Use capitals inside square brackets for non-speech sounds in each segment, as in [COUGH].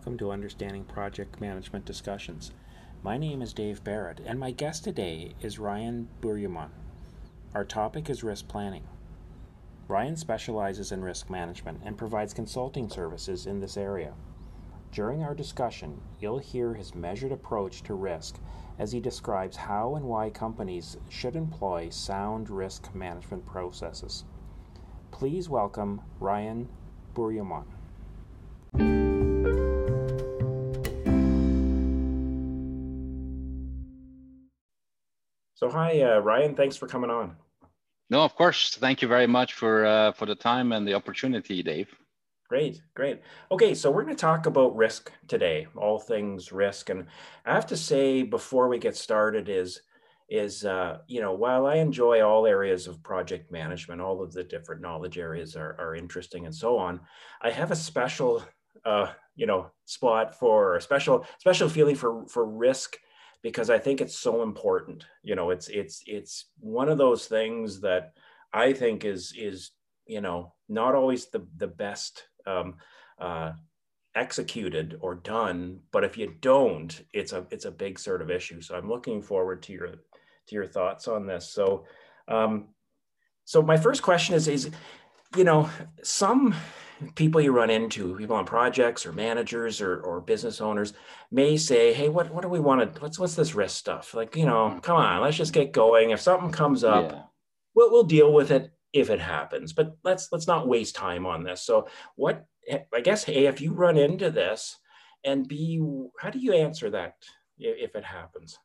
welcome to Understanding Project Management Discussions. My name is Dave Barrett, and my guest today is Ryan Bourjemont. Our topic is risk planning. Ryan specializes in risk management and provides consulting services in this area. During our discussion, you'll hear his measured approach to risk as he describes how and why companies should employ sound risk management processes. Please welcome Ryan Bourjemont. So, hi, uh, Ryan. Thanks for coming on. No, of course. Thank you very much for uh, for the time and the opportunity, Dave. Great, great. Okay, so we're going to talk about risk today, all things risk. And I have to say, before we get started, is is uh, you know while I enjoy all areas of project management, all of the different knowledge areas are, are interesting and so on. I have a special uh, you know spot for a special special feeling for for risk because I think it's so important. You know, it's it's it's one of those things that I think is is you know not always the the best um, uh, executed or done, but if you don't, it's a it's a big sort of issue. So I'm looking forward to your to your thoughts on this. So. Um, so my first question is is you know some people you run into, people on projects or managers or, or business owners may say, Hey, what, what do we want to, what's, what's this risk stuff? Like, you know, come on, let's just get going. If something comes up, yeah. we'll, we'll deal with it if it happens, but let's, let's not waste time on this. So what, I guess, Hey, if you run into this and B, how do you answer that if it happens?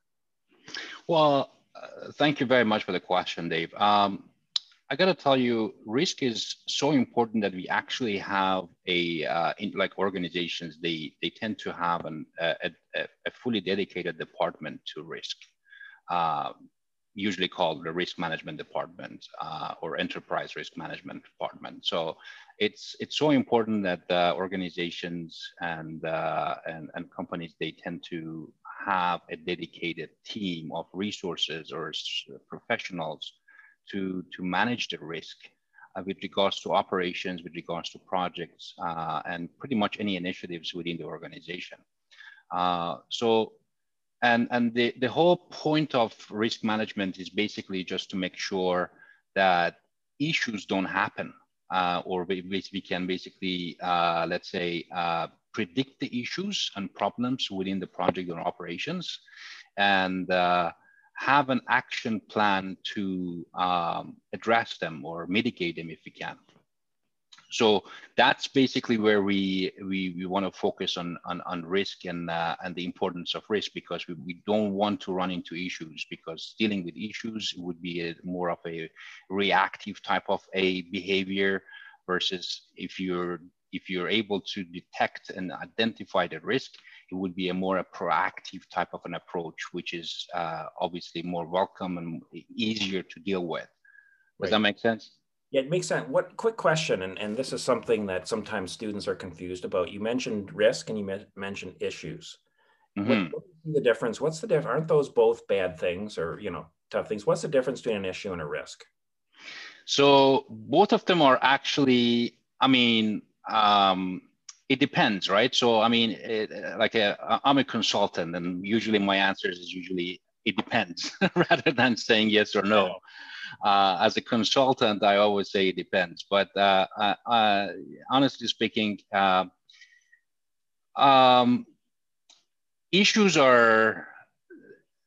Well, uh, thank you very much for the question, Dave. Um, I got to tell you, risk is so important that we actually have a uh, in, like organizations. They they tend to have an, a, a, a fully dedicated department to risk, uh, usually called the risk management department uh, or enterprise risk management department. So it's it's so important that organizations and, uh, and and companies they tend to have a dedicated team of resources or professionals to, to manage the risk uh, with regards to operations, with regards to projects, uh, and pretty much any initiatives within the organization. Uh, so, and, and the, the whole point of risk management is basically just to make sure that issues don't happen, uh, or we, we can basically, uh, let's say, uh, predict the issues and problems within the project or operations, and have an action plan to um, address them or mitigate them if we can. So that's basically where we we, we want to focus on on, on risk and uh, and the importance of risk because we, we don't want to run into issues because dealing with issues would be a, more of a reactive type of a behavior versus if you're if you're able to detect and identify the risk it would be a more a proactive type of an approach, which is uh, obviously more welcome and easier to deal with. Does right. that make sense? Yeah, it makes sense. What quick question, and, and this is something that sometimes students are confused about. You mentioned risk and you me- mentioned issues. Mm-hmm. What, the difference? What's the difference? Aren't those both bad things or you know tough things? What's the difference between an issue and a risk? So both of them are actually, I mean, um, it depends, right? So I mean, it, like a, I'm a consultant, and usually my answers is usually it depends, [LAUGHS] rather than saying yes or no. Uh, as a consultant, I always say it depends. But uh, uh, uh honestly speaking, uh, um, issues are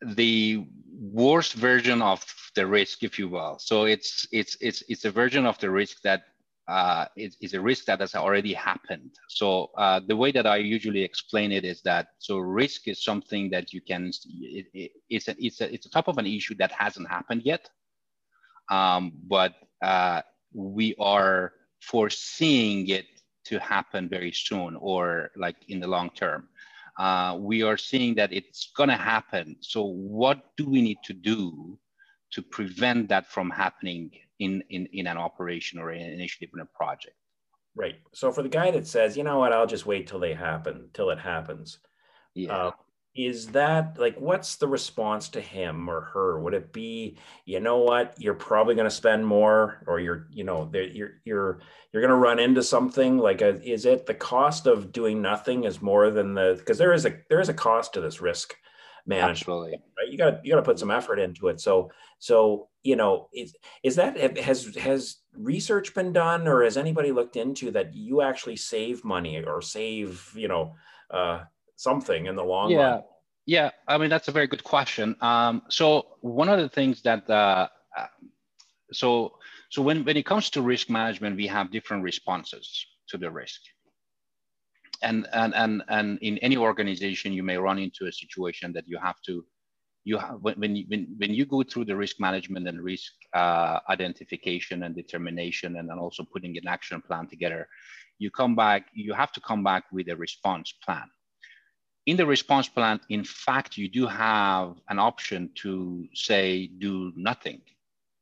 the worst version of the risk, if you will. So it's it's it's it's a version of the risk that uh, is, is, a risk that has already happened. So uh, the way that I usually explain it is that so risk is something that you can it, it, it's a, it's a it's a type of an issue that hasn't happened yet, um, but uh, we are foreseeing it to happen very soon or like in the long term. Uh, we are seeing that it's going to happen. So what do we need to do to prevent that from happening in, in, in an operation or an initiative in a project. Right. So for the guy that says, you know what, I'll just wait till they happen, till it happens. Yeah. Uh, is that like what's the response to him or her would it be you know what you're probably going to spend more or you're you know you're you're you're going to run into something like a, is it the cost of doing nothing is more than the because there is a there is a cost to this risk management Absolutely. right you got to you got to put some effort into it so so you know is is that has has research been done or has anybody looked into that you actually save money or save you know uh something in the long yeah. run? Yeah, I mean that's a very good question. Um, so one of the things that uh, uh, so so when when it comes to risk management, we have different responses to the risk. And and and and in any organization, you may run into a situation that you have to you have when when you, when, when you go through the risk management and risk uh, identification and determination, and then also putting an action plan together, you come back. You have to come back with a response plan in the response plan, in fact, you do have an option to say do nothing.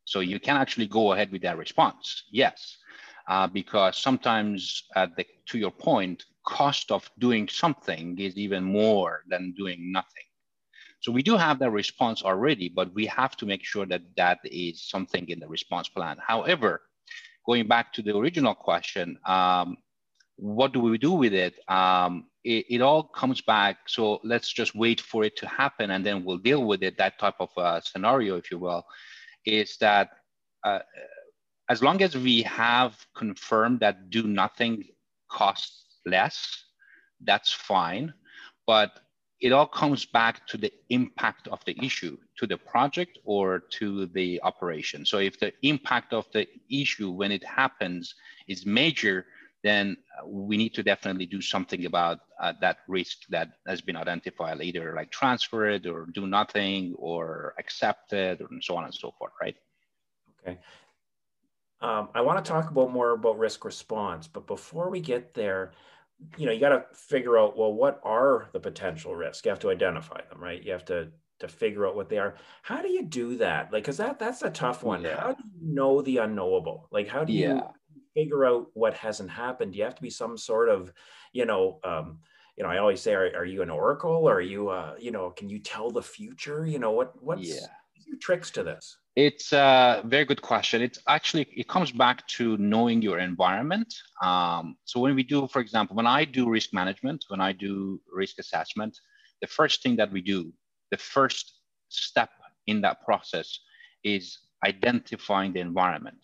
So you can actually go ahead with that response, yes, uh, because sometimes, at the, to your point, cost of doing something is even more than doing nothing. So we do have that response already, but we have to make sure that that is something in the response plan. However, going back to the original question, um, what do we do with it? Um, it, it, all comes back. So let's just wait for it to happen and then we'll deal with it. That type of uh, scenario, if you will, is that uh, as long as we have confirmed that do nothing costs less, that's fine. But it all comes back to the impact of the issue to the project or to the operation. So if the impact of the issue when it happens is major, then we need to definitely do something about uh, that risk that has been identified, either like transfer it or do nothing or accept it and so on and so forth, right? Okay. Um, I want to talk about more about risk response, but before we get there, you know, you got to figure out, well, what are the potential risks? You have to identify them, right? You have to to figure out what they are. How do you do that? Like, cause that that's a tough one. Yeah. How do you know the unknowable? Like, how do you yeah figure out what hasn't happened you have to be some sort of you know um, you know i always say are, are you an oracle or are you uh, you know can you tell the future you know what what's yeah. Tricks to this it's a very good question it's actually it comes back to knowing your environment um, so when we do for example when i do risk management when i do risk assessment the first thing that we do the first step in that process is identifying the environment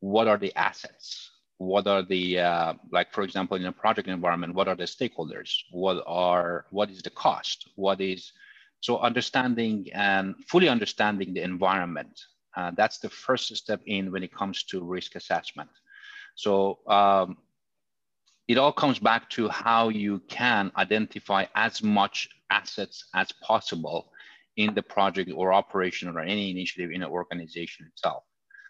what are the assets? What are the, uh, like, for example, in a project environment, what are the stakeholders? What are, what is the cost? What is, so understanding and fully understanding the environment. Uh, that's the first step in when it comes to risk assessment. So um, it all comes back to how you can identify as much assets as possible in the project or operation or any initiative in an organization itself.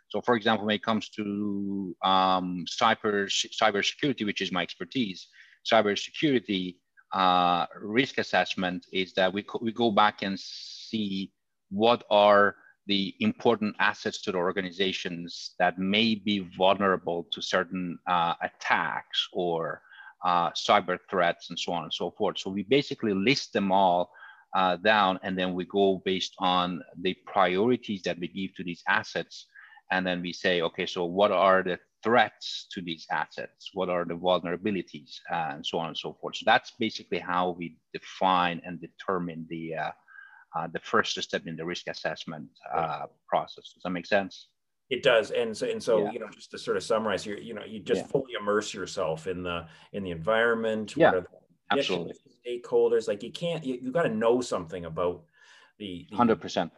So for example, when it comes to um, cyber cybersecurity, which is my expertise, cybersecurity uh, risk assessment is that we, we go back and see what are the important assets to the organizations that may be vulnerable to certain uh, attacks or uh, cyber threats and so on and so forth. So we basically list them all uh, down and then we go based on the priorities that we give to these assets and then we say, okay, so what are the threats to these assets? What are the vulnerabilities, uh, and so on and so forth. So that's basically how we define and determine the uh, uh, the first step in the risk assessment uh, process. Does that make sense? It does, and so and so yeah. you know, just to sort of summarize, you you know, you just yeah. fully immerse yourself in the in the environment. Yeah, absolutely. Stakeholders, like you can't, you, you got to know something about the hundred percent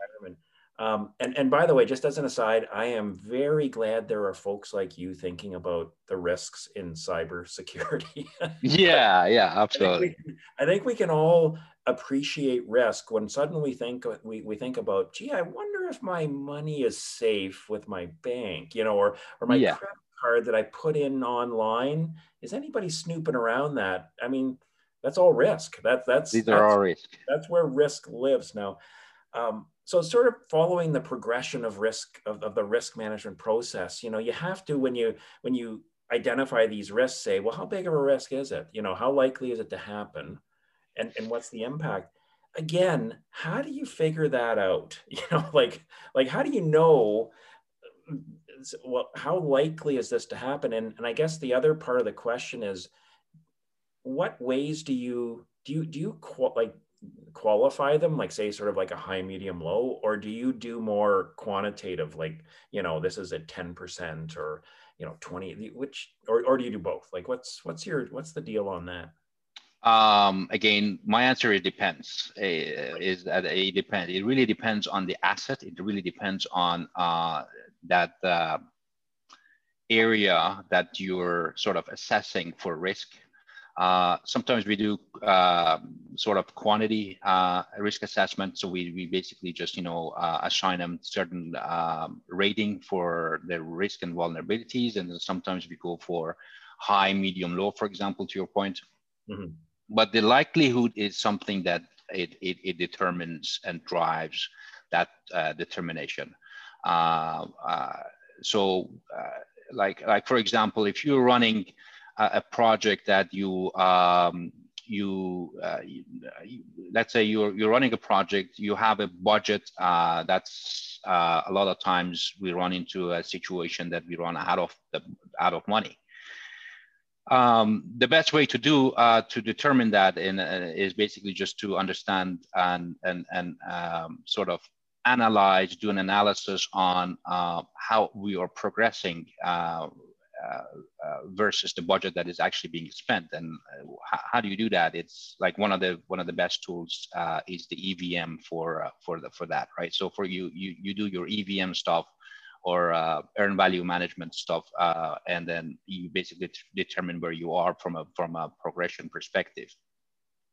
um, and, and by the way, just as an aside, I am very glad there are folks like you thinking about the risks in cybersecurity. [LAUGHS] yeah, yeah, absolutely. I think, we, I think, we, can all appreciate risk when suddenly we think we, we think about, gee, I wonder if my money is safe with my bank, you know, or or my yeah. credit card that I put in online. Is anybody snooping around that? I mean, that's all risk. That's that's these that's, are all risk. That's where risk lives now. Um, so sort of following the progression of risk of, of the risk management process you know you have to when you when you identify these risks say well how big of a risk is it you know how likely is it to happen and and what's the impact again, how do you figure that out? [LAUGHS] You know, like like how do you know well how likely is this to happen? And and I guess the other part of the question is what ways do you do you do you like qualify them like say sort of like a high medium low or do you do more quantitative like you know this is a 10% or you know 20 which or, or do you do both? Like what's what's your what's the deal on that? Um again my answer it depends. Uh, is that it depends it really depends on the asset. It really depends on uh that uh, area that you're sort of assessing for risk uh, sometimes we do uh, sort of quantity uh, risk assessment. So we, we basically just, you know, uh, assign them certain um, rating for their risk and vulnerabilities. And then sometimes we go for high, medium, low, for example, to your point. Mm-hmm. But the likelihood is something that it, it, it determines and drives that uh, determination. Uh, so like, like, for example, if you're running a, project that you um, you, uh, you, let's say you're you're running a project you have a budget uh, that's uh, a lot of times we run into a situation that we run out of the out of money. Um, the best way to do uh, to determine that in, uh, is basically just to understand and and and um, sort of analyze do an analysis on uh, how we are progressing uh, uh, versus the budget that is actually being spent. And how, uh, how, do you do that? It's like one of the one of the best tools is the EVM for for the for that, right? So for you, you you do your EVM stuff or uh, earn value management stuff, uh, and then you basically determine where you are from a from a progression perspective.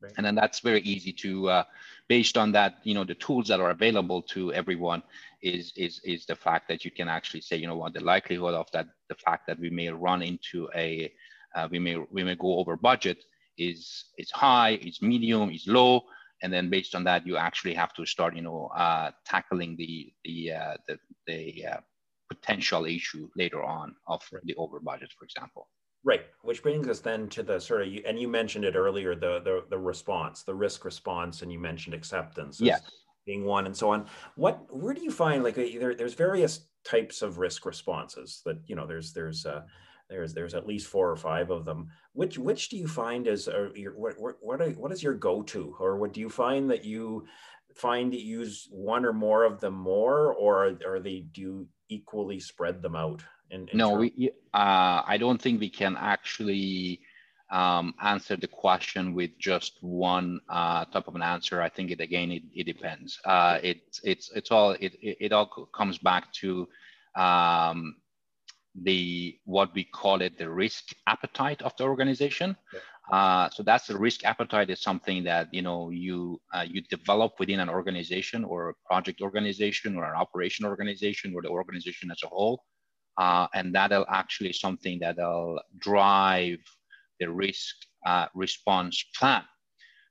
Right. And then that's very easy to, uh, based on that, you know, the tools that are available to everyone is, is, is the fact that you can actually say, you know what, the likelihood of that, the fact that we may run into a, uh, we may, we may go over budget is, is high, is medium, is low. And then based on that, you actually have to start, you know, uh, tackling the, the, uh, the, the uh, potential issue later on of the over budget, for example. Right, which brings us then to the sort of, and you mentioned it earlier, the the, the response, the risk response, and you mentioned acceptance yes. being one, and so on. What, where do you find like there, there's various types of risk responses that you know there's there's uh, there's there's at least four or five of them. Which which do you find is uh, your, what what what, are, what is your go to, or what do you find that you find to use one or more of them more, or are, are they do you equally spread them out? In, in no, we, uh, I don't think we can actually um, answer the question with just one uh, type of an answer. I think it again, it, it depends. Uh, it, it's it's all it, it all comes back to um, the what we call it the risk appetite of the organization. Yeah. Uh, so that's the risk appetite is something that you know you uh, you develop within an organization or a project organization or an operation organization or the organization as a whole uh, and that'll actually something that'll drive the risk uh, response plan.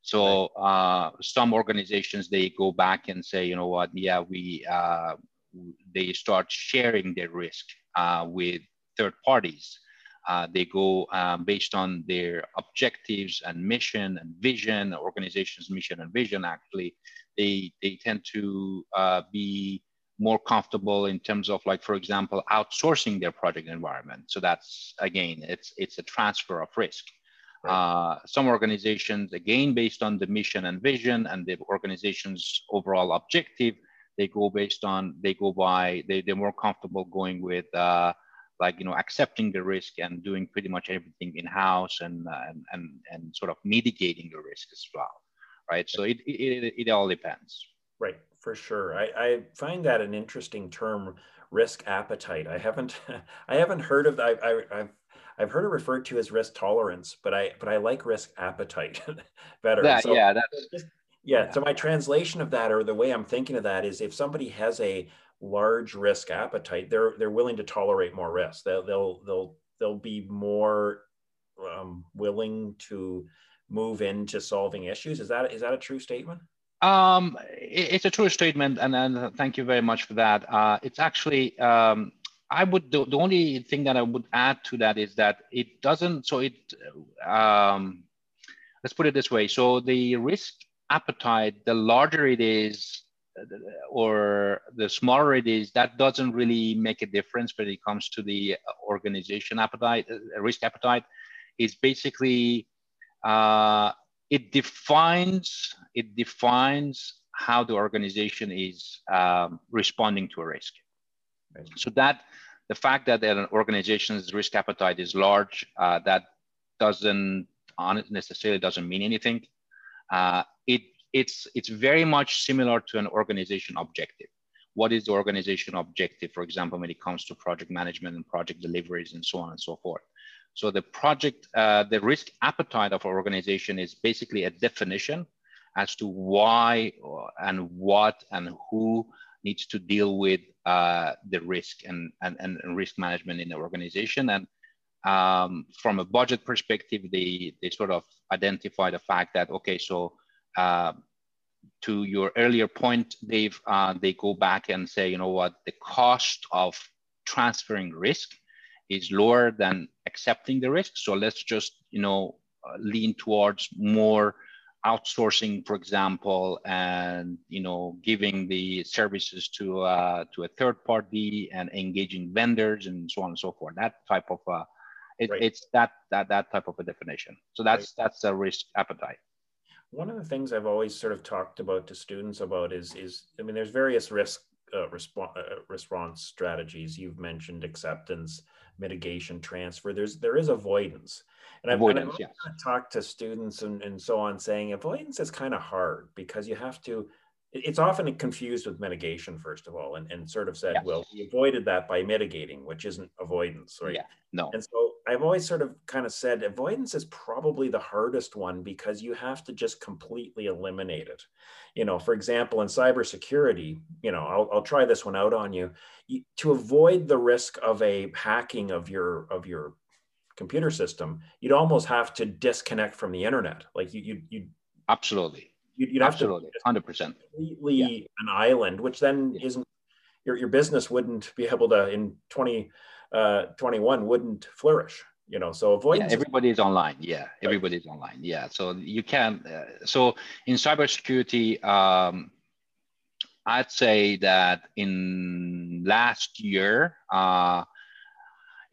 So uh, some organizations they go back and say, you know what, yeah, we uh, they start sharing their risk uh, with third parties. Uh, they go um, based on their objectives and mission and vision, organization's mission and vision. Actually, they they tend to be more comfortable in terms of like for example outsourcing their project environment. So that's again it's it's a transfer of risk. Right. uh, some organizations again based on the mission and vision and the organization's overall objective they go based on they go by they, they're more comfortable going with uh, like you know accepting the risk and doing pretty much everything in house and, uh, and and and sort of mitigating the risk as well right? So it it, it all depends. Right for sure. I, I find that an interesting term, risk appetite. I haven't [LAUGHS] I haven't heard of I, I I've I've heard it referred to as risk tolerance, but I but I like risk appetite [LAUGHS] better. That, so, yeah, that's yeah, yeah. So my translation of that, or the way I'm thinking of that, is if somebody has a large risk appetite, they're they're willing to tolerate more risk. They'll they'll they'll they'll be more um, willing to move into solving issues. Is that is that a true statement? Um, it's a true statement, and, and thank you very much for that. Uh, it's actually, um, I would the, the, only thing that I would add to that is that it doesn't. So it, um, let's put it this way. So the risk appetite, the larger it is, or the smaller it is, that doesn't really make a difference when it comes to the organization appetite, uh, risk appetite. It's basically uh, it defines it defines how the organization is um, responding to a risk. Right. So that the fact that an organization's risk appetite is large, uh, that doesn't necessarily doesn't mean anything. Uh, it it's it's very much similar to an organization objective. What is the organization objective, for example, when it comes to project management and project deliveries and so on and so forth. So the project, uh, the risk appetite of our organization is basically a definition as to why and what and who needs to deal with uh, the risk and, and, and risk management in the organization. And um, from a budget perspective, they, they sort of identify the fact that, okay, so uh, to your earlier point, Dave, uh, they go back and say, you know what, the cost of transferring risk is lower than accepting the risk. So let's just, you know, uh, lean towards more outsourcing, for example, and you know, giving the services to uh, to a third party and engaging vendors and so on and so forth. That type of uh, it, right. it's that that that type of a definition. So that's right. that's a risk appetite. One of the things I've always sort of talked about to students about is is I mean, there's various risk uh, response uh, response strategies. You've mentioned acceptance, mitigation, transfer. There's there is avoidance, and I've, avoidance, and I've yes. talked to students and, and so on, saying avoidance is kind of hard because you have to it's often confused with mitigation first of all and, and sort of said yes. well we avoided that by mitigating which isn't avoidance right yeah no and so i've always sort of kind of said avoidance is probably the hardest one because you have to just completely eliminate it you know for example in cybersecurity you know i'll, I'll try this one out on you. you to avoid the risk of a hacking of your of your computer system you'd almost have to disconnect from the internet like you you, you absolutely You'd, you'd have Absolutely, to hundred percent completely yeah. an island, which then yeah. isn't your, your business wouldn't be able to in 2021 uh, wouldn't flourish you know so avoidance yeah, everybody is online. Yeah everybody is online. Yeah so you can uh, so in cybersecurity um, i'd say that in last year uh,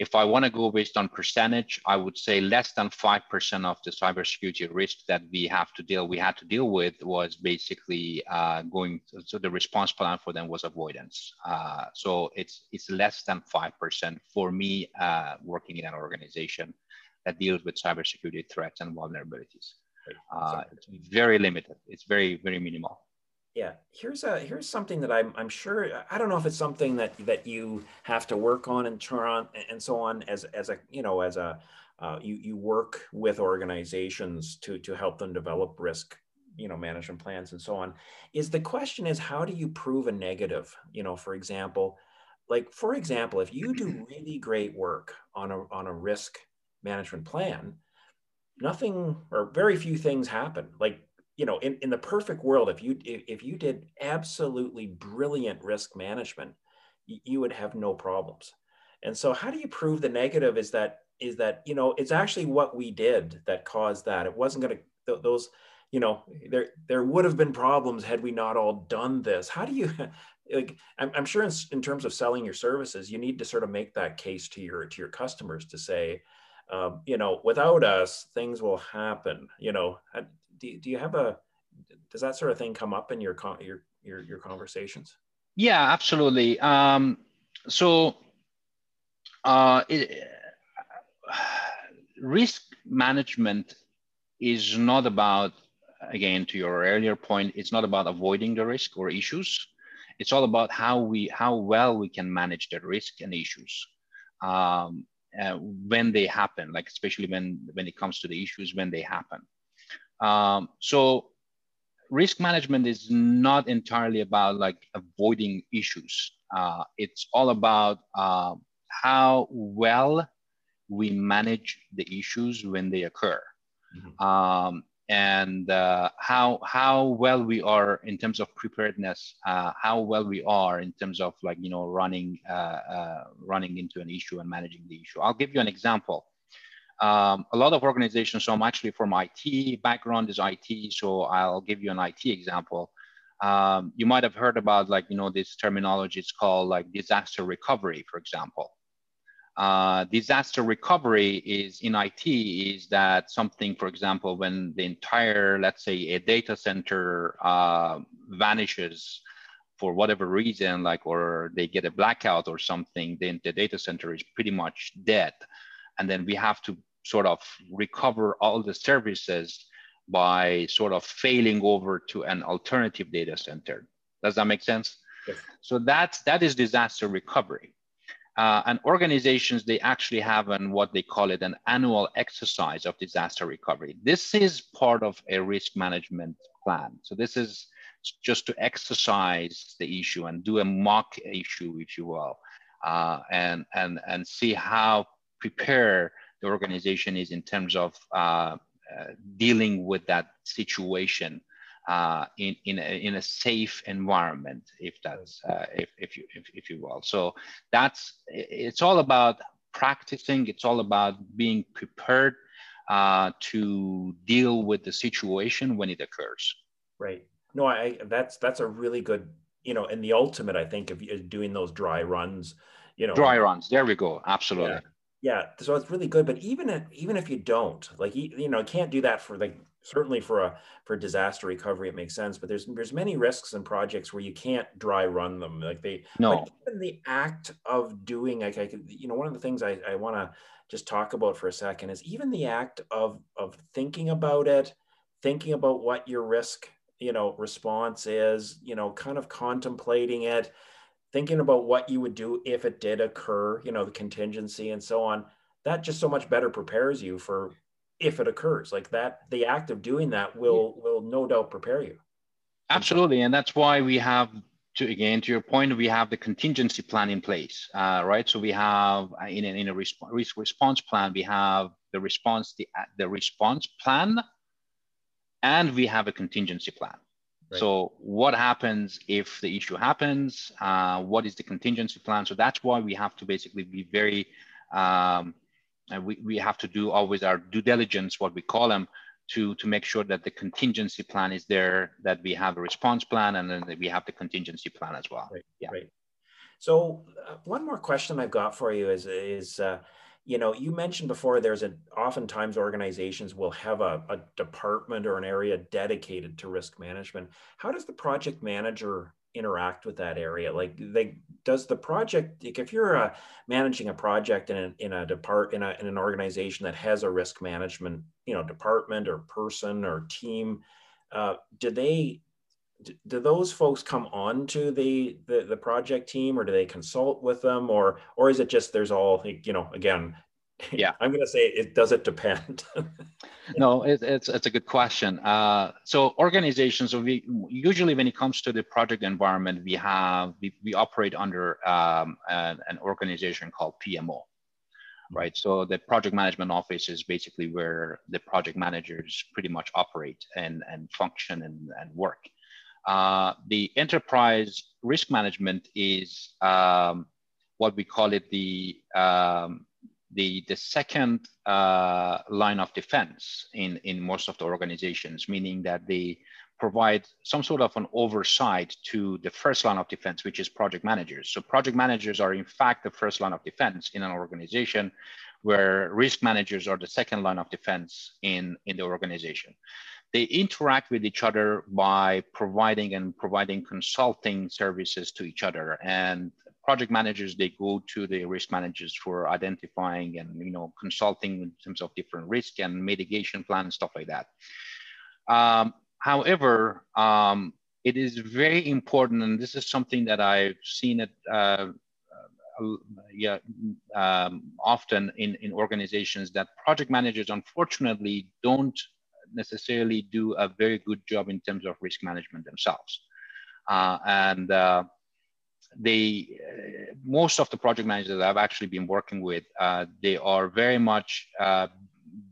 if I want to go based on percentage, I would say less than 5% of the cybersecurity risk that we have to deal, we had to deal with was basically uh, going, to, so the response plan for them was avoidance. Uh, so it's, it's less than 5% for me uh, working in an organization that deals with cybersecurity threats and vulnerabilities. Uh, it's very limited. It's very, very minimal yeah here's a here's something that i'm i'm sure i don't know if it's something that that you have to work on and turn and so on as as a you know as a uh, you you work with organizations to to help them develop risk you know management plans and so on. Is the question is how do you prove a negative? You know for example like for example if you do really great work on a on a risk management plan nothing or very few things happen. Like you know, in, in the perfect world, if you if you did absolutely brilliant risk management, you would have no problems. And so, how do you prove the negative? Is that is that you know it's actually what we did that caused that. It wasn't going to those you know there there would have been problems had we not all done this. How do you [LAUGHS] like? I'm, I'm sure in, in terms of selling your services, you need to sort of make that case to your to your customers to say, um, you know, without us, things will happen. You know, do, do you have a does that sort of thing come up in your your your, your conversations? Yeah absolutely. Um, so uh, it, risk management is not about again to your earlier point it's not about avoiding the risk or issues. It's all about how we how well we can manage the risk and issues um, uh, when they happen like especially when when it comes to the issues when they happen um, so risk management is not entirely about like avoiding issues. Uh, it's all about uh, how well we manage the issues when they occur. Mm-hmm. Um, and uh, how how well we are in terms of preparedness, uh, how well we are in terms of like you know running uh, uh running into an issue and managing the issue. I'll give you an example. Um, a lot of organizations, so I'm actually from IT, background is IT, so I'll give you an IT example. Um, you might have heard about like, you know, this terminology, it's called like disaster recovery, for example. Uh, disaster recovery is in IT is that something, for example, when the entire, let's say a data center uh, vanishes for whatever reason, like, or they get a blackout or something, then the data center is pretty much dead. And then we have to sort of recover all the services by sort of failing over to an alternative data center. Does that make sense? Yes. So that's, that is disaster recovery. Uh, and organizations, they actually have an, what they call it, an annual exercise of disaster recovery. This is part of a risk management plan. So this is just to exercise the issue and do a mock issue, if you will, uh, and, and, and see how prepare the organization is in terms of uh, uh, dealing with that situation uh, in in a, in a safe environment, if that's uh, if if you if, if you will. So that's it's all about practicing. It's all about being prepared uh, to deal with the situation when it occurs. Right. No, I that's that's a really good you know, and the ultimate I think of doing those dry runs. You know, dry runs. There we go. Absolutely. Yeah. Yeah, so it's really good. But even if, even if you don't, like you, you know, can't do that for like certainly for a for disaster recovery, it makes sense. But there's there's many risks and projects where you can't dry run them. Like they, no, even the act of doing, like I could, you know, one of the things I, I want to just talk about for a second is even the act of of thinking about it, thinking about what your risk, you know, response is, you know, kind of contemplating it thinking about what you would do if it did occur, you know, the contingency and so on, that just so much better prepares you for if it occurs. Like that, the act of doing that will will no doubt prepare you. Absolutely, and that's why we have to again to your point, we have the contingency plan in place, uh, right? So we have uh, in a, in a resp- response plan, we have the response the the response plan, and we have a contingency plan. So what happens if the issue happens? Uh, what is the contingency plan? So that's why we have to basically be very, um, we, we have to do always our due diligence, what we call them, to, to make sure that the contingency plan is there, that we have a response plan, and then we have the contingency plan as well. Right. Yeah. Right. So uh, one more question I've got for you is, is uh, you know, you mentioned before there's a oftentimes organizations will have a, a department or an area dedicated to risk management. How does the project manager interact with that area? Like, they does the project like if you're uh, managing a project in a, in a depart in, a, in an organization that has a risk management, you know, department or person or team, uh, do they do those folks come on to the, the, the project team or do they consult with them or or is it just there's all you know again [LAUGHS] yeah. I'm going to say it does it depend? [LAUGHS] No it, it's it's a good question. Uh, so organizations we usually when it comes to the project environment we have we, we operate under um, an, an organization called pmo right? So the project management office is basically where the project managers pretty much operate and and function and, and work uh, the enterprise risk management is um, what we call it the um, the, the second uh, line of defense in, in most of the organizations, meaning that they provide some sort of an oversight to the first line of defense, which is project managers. So project managers are in fact the first line of defense in an organization where risk managers are the second line of defense in, in the organization they interact with each other by providing and providing consulting services to each other. And project managers they go to the risk managers for identifying and you know consulting in terms of different risk and mitigation plans stuff like that. Um, however um, it is very important and this is something that i've seen it uh, uh, yeah, um, often in, in organizations that project managers unfortunately don't necessarily do a very good job in terms of risk management themselves. Uh, and uh, they, uh, most of the project managers I've actually been working with, uh, they are very much uh,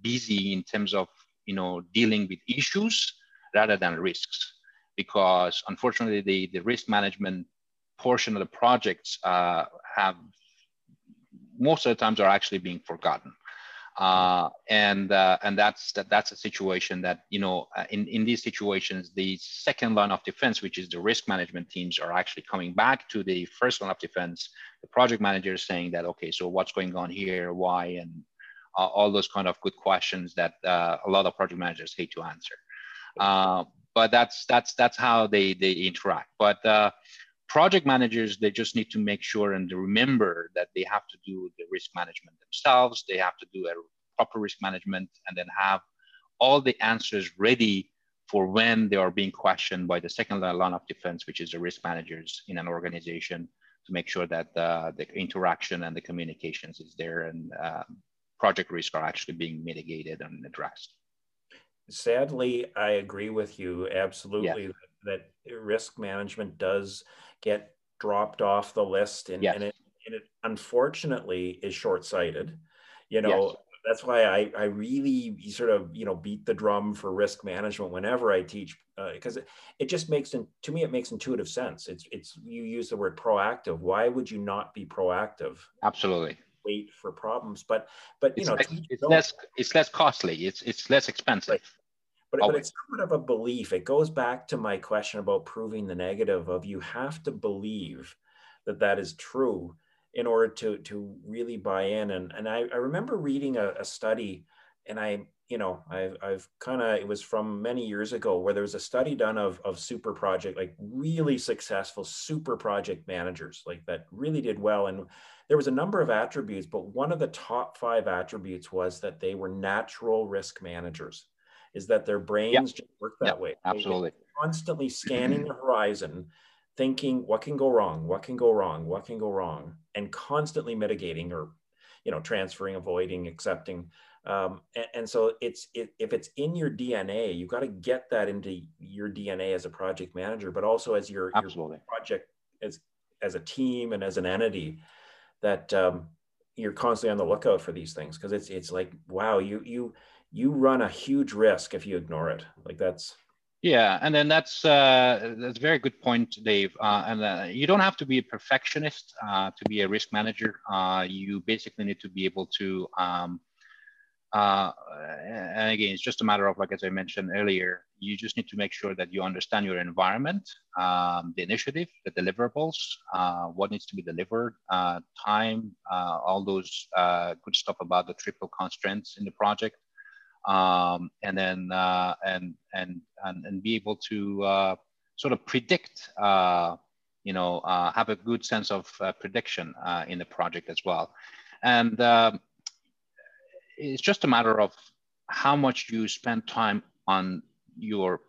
busy in terms of you know dealing with issues rather than risks, because unfortunately the, the risk management portion of the projects uh, have most of the times are actually being forgotten. Uh, and uh, and that's that, that's a situation that you know uh, in in these situations the second line of defense which is the risk management teams are actually coming back to the first line of defense the project manager is saying that okay so what's going on here? Why? And uh, all those kind of good questions that uh, a lot of project managers hate to answer. Uh, but that's that's that's how they they interact. But project managers they just need to make sure and remember that they have to do the risk management themselves. They have to do a proper risk management and then have all the answers ready for when they are being questioned by the second line of defense which is the risk managers in an organization to make sure that uh, the interaction and the communications is there and uh, project risk are actually being mitigated and addressed. Sadly i agree with you. Absolutely yeah. that, that risk management does get dropped off the list and, yes. and, it, and it unfortunately is short-sighted. You know yes. that's why I, I really sort of you know beat the drum for risk management whenever i teach because uh, it, it just makes to me it makes intuitive sense. It's it's you use the word proactive. Why would you not be proactive? Absolutely. Wait for problems. But but you it's know less, it's less it's less costly. It's it's less expensive but, but it's somewhat of a belief. It goes back to my question about proving the negative of you have to believe that that is true in order to, to really buy in. And, and I, I remember reading a, a study and I, you know, I've, I've kind of, it was from many years ago where there was a study done of, of super project, like really successful super project managers, like that really did well. And there was a number of attributes, but one of the top five attributes was that they were natural risk managers is that their brains yep. just work that yep. way. Absolutely. constantly scanning the horizon, thinking what can go wrong, what can go wrong, what can go wrong, and constantly mitigating or, you know, transferring, avoiding, accepting. Um, and, and, so it's it, if it's in your DNA, you've got to get that into your DNA as a project manager, but also as your, Absolutely. your project as as a team and as an entity that um, you're constantly on the lookout for these things because it's it's like wow you you you run a huge risk if you ignore it. Like that's yeah, and then that's uh, that's a very good point, Dave. Uh, and uh, you don't have to be a perfectionist uh, to be a risk manager. Uh, you basically need to be able to, um, uh, and again, it's just a matter of like as I mentioned earlier, you just need to make sure that you understand your environment, um, the initiative, the deliverables, what needs to be delivered, time, all those good stuff about the triple constraints in the project um, and then uh, and, and and and be able to uh, sort of predict, uh, you know, uh, have a good sense of uh, prediction uh, in the project as well, and um, it's just a matter of how much you spend time on your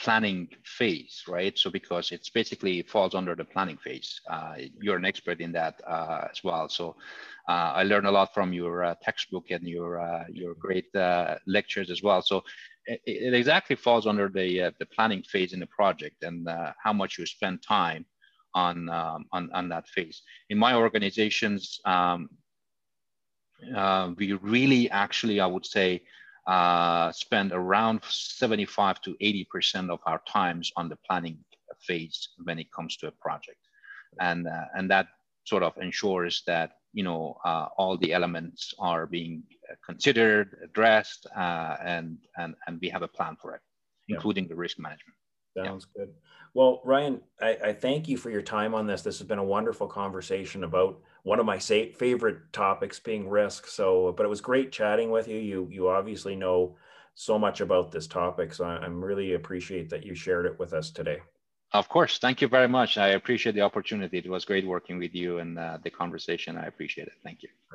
planning phase, right? So because it's basically falls under the planning phase. Uh, you're an expert in that uh, as well. So uh, I learned a lot from your uh, textbook and your uh, your great uh, lectures as well. So it, it, exactly falls under the the planning phase in the project and how much you spend time on um, on on that phase. In my organizations. Um, we really actually, I would say, uh, spend around 75 to 80% of our times on the planning phase when it comes to a project. And, uh, and that sort of ensures that, you know, uh, all the elements are being considered, addressed, uh, and, and, and we have a plan for it, including yeah. the risk management. Sounds yeah. good. Well, Ryan, I, I, thank you for your time on this. This has been a wonderful conversation about one of my favorite topics being risk. So, but it was great chatting with you. You you obviously know so much about this topic, so I, I'm really appreciate that you shared it with us today. Of course, thank you very much. I appreciate the opportunity. It was great working with you and uh, the conversation. I appreciate it. Thank you.